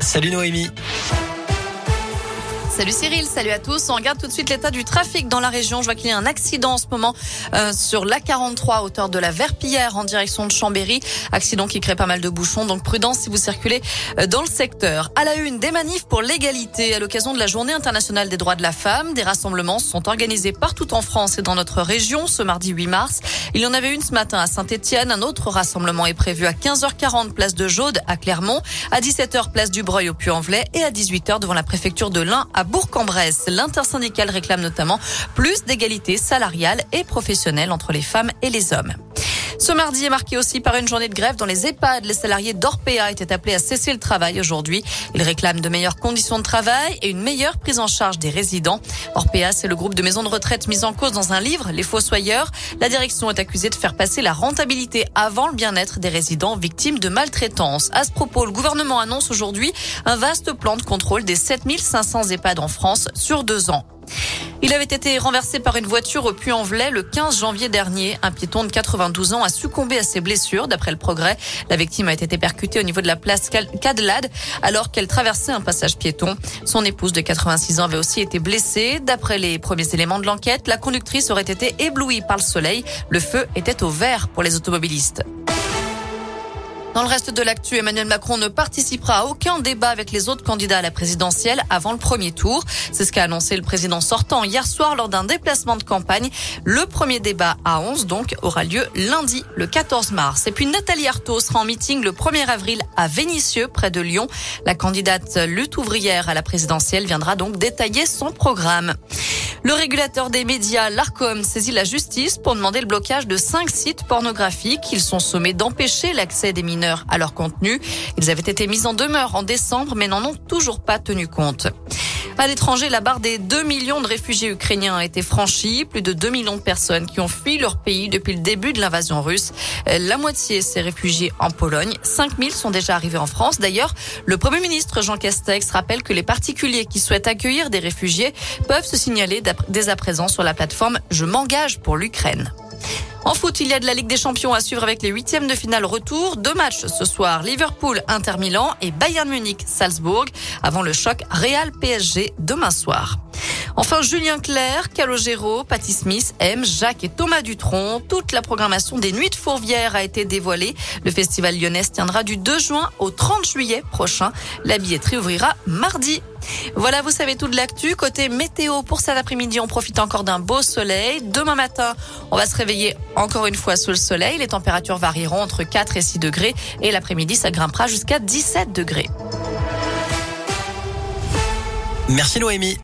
Salut Noémie. Salut Cyril, salut à tous. On regarde tout de suite l'état du trafic dans la région. Je vois qu'il y a un accident en ce moment euh, sur l'A43 hauteur de la Verpillière en direction de Chambéry. Accident qui crée pas mal de bouchons, donc prudence si vous circulez euh, dans le secteur. À la une, des manifs pour l'égalité à l'occasion de la Journée internationale des droits de la femme. Des rassemblements sont organisés partout en France et dans notre région ce mardi 8 mars. Il y en avait une ce matin à Saint-Etienne. Un autre rassemblement est prévu à 15h40 place de Jaude à Clermont, à 17h place du Breuil au Puy-en-Velay et à 18h devant la préfecture de l'Ain à Bourg-en-Bresse. L'intersyndicale réclame notamment plus d'égalité salariale et professionnelle entre les femmes et les hommes. Ce mardi est marqué aussi par une journée de grève dans les EHPAD. Les salariés d'Orpea étaient appelés à cesser le travail aujourd'hui. Ils réclament de meilleures conditions de travail et une meilleure prise en charge des résidents. Orpea, c'est le groupe de maisons de retraite mis en cause dans un livre, Les Fossoyeurs. La direction est accusée de faire passer la rentabilité avant le bien-être des résidents victimes de maltraitance. À ce propos, le gouvernement annonce aujourd'hui un vaste plan de contrôle des 7500 EHPAD en France sur deux ans. Il avait été renversé par une voiture au Puy-en-Velay le 15 janvier dernier. Un piéton de 92 ans a succombé à ses blessures. D'après le progrès, la victime a été percutée au niveau de la place Cadelade alors qu'elle traversait un passage piéton. Son épouse de 86 ans avait aussi été blessée. D'après les premiers éléments de l'enquête, la conductrice aurait été éblouie par le soleil. Le feu était au vert pour les automobilistes. Dans le reste de l'actu, Emmanuel Macron ne participera à aucun débat avec les autres candidats à la présidentielle avant le premier tour. C'est ce qu'a annoncé le président sortant hier soir lors d'un déplacement de campagne. Le premier débat à 11 donc aura lieu lundi le 14 mars. Et puis Nathalie Arthaud sera en meeting le 1er avril à Vénissieux près de Lyon. La candidate lutte ouvrière à la présidentielle viendra donc détailler son programme. Le régulateur des médias, l'ARCOM, saisit la justice pour demander le blocage de cinq sites pornographiques. Ils sont sommés d'empêcher l'accès des mineurs à leur contenu. Ils avaient été mis en demeure en décembre, mais n'en ont toujours pas tenu compte. À l'étranger, la barre des 2 millions de réfugiés ukrainiens a été franchie. Plus de 2 millions de personnes qui ont fui leur pays depuis le début de l'invasion russe. La moitié s'est réfugiée en Pologne. 5 000 sont déjà arrivés en France. D'ailleurs, le Premier ministre Jean Castex rappelle que les particuliers qui souhaitent accueillir des réfugiés peuvent se signaler dès à présent sur la plateforme Je m'engage pour l'Ukraine. En foot, il y a de la Ligue des Champions à suivre avec les huitièmes de finale retour. Deux matchs ce soir, Liverpool, Inter Milan et Bayern Munich, Salzbourg, avant le choc Real PSG demain soir. Enfin, Julien Clerc, Calogero, Patty Smith, M, Jacques et Thomas Dutronc. Toute la programmation des Nuits de Fourvière a été dévoilée. Le festival lyonnais tiendra du 2 juin au 30 juillet prochain. La billetterie ouvrira mardi. Voilà, vous savez tout de l'actu. Côté météo, pour cet après-midi, on profite encore d'un beau soleil. Demain matin, on va se réveiller encore une fois sous le soleil. Les températures varieront entre 4 et 6 degrés. Et l'après-midi, ça grimpera jusqu'à 17 degrés. Merci Noémie.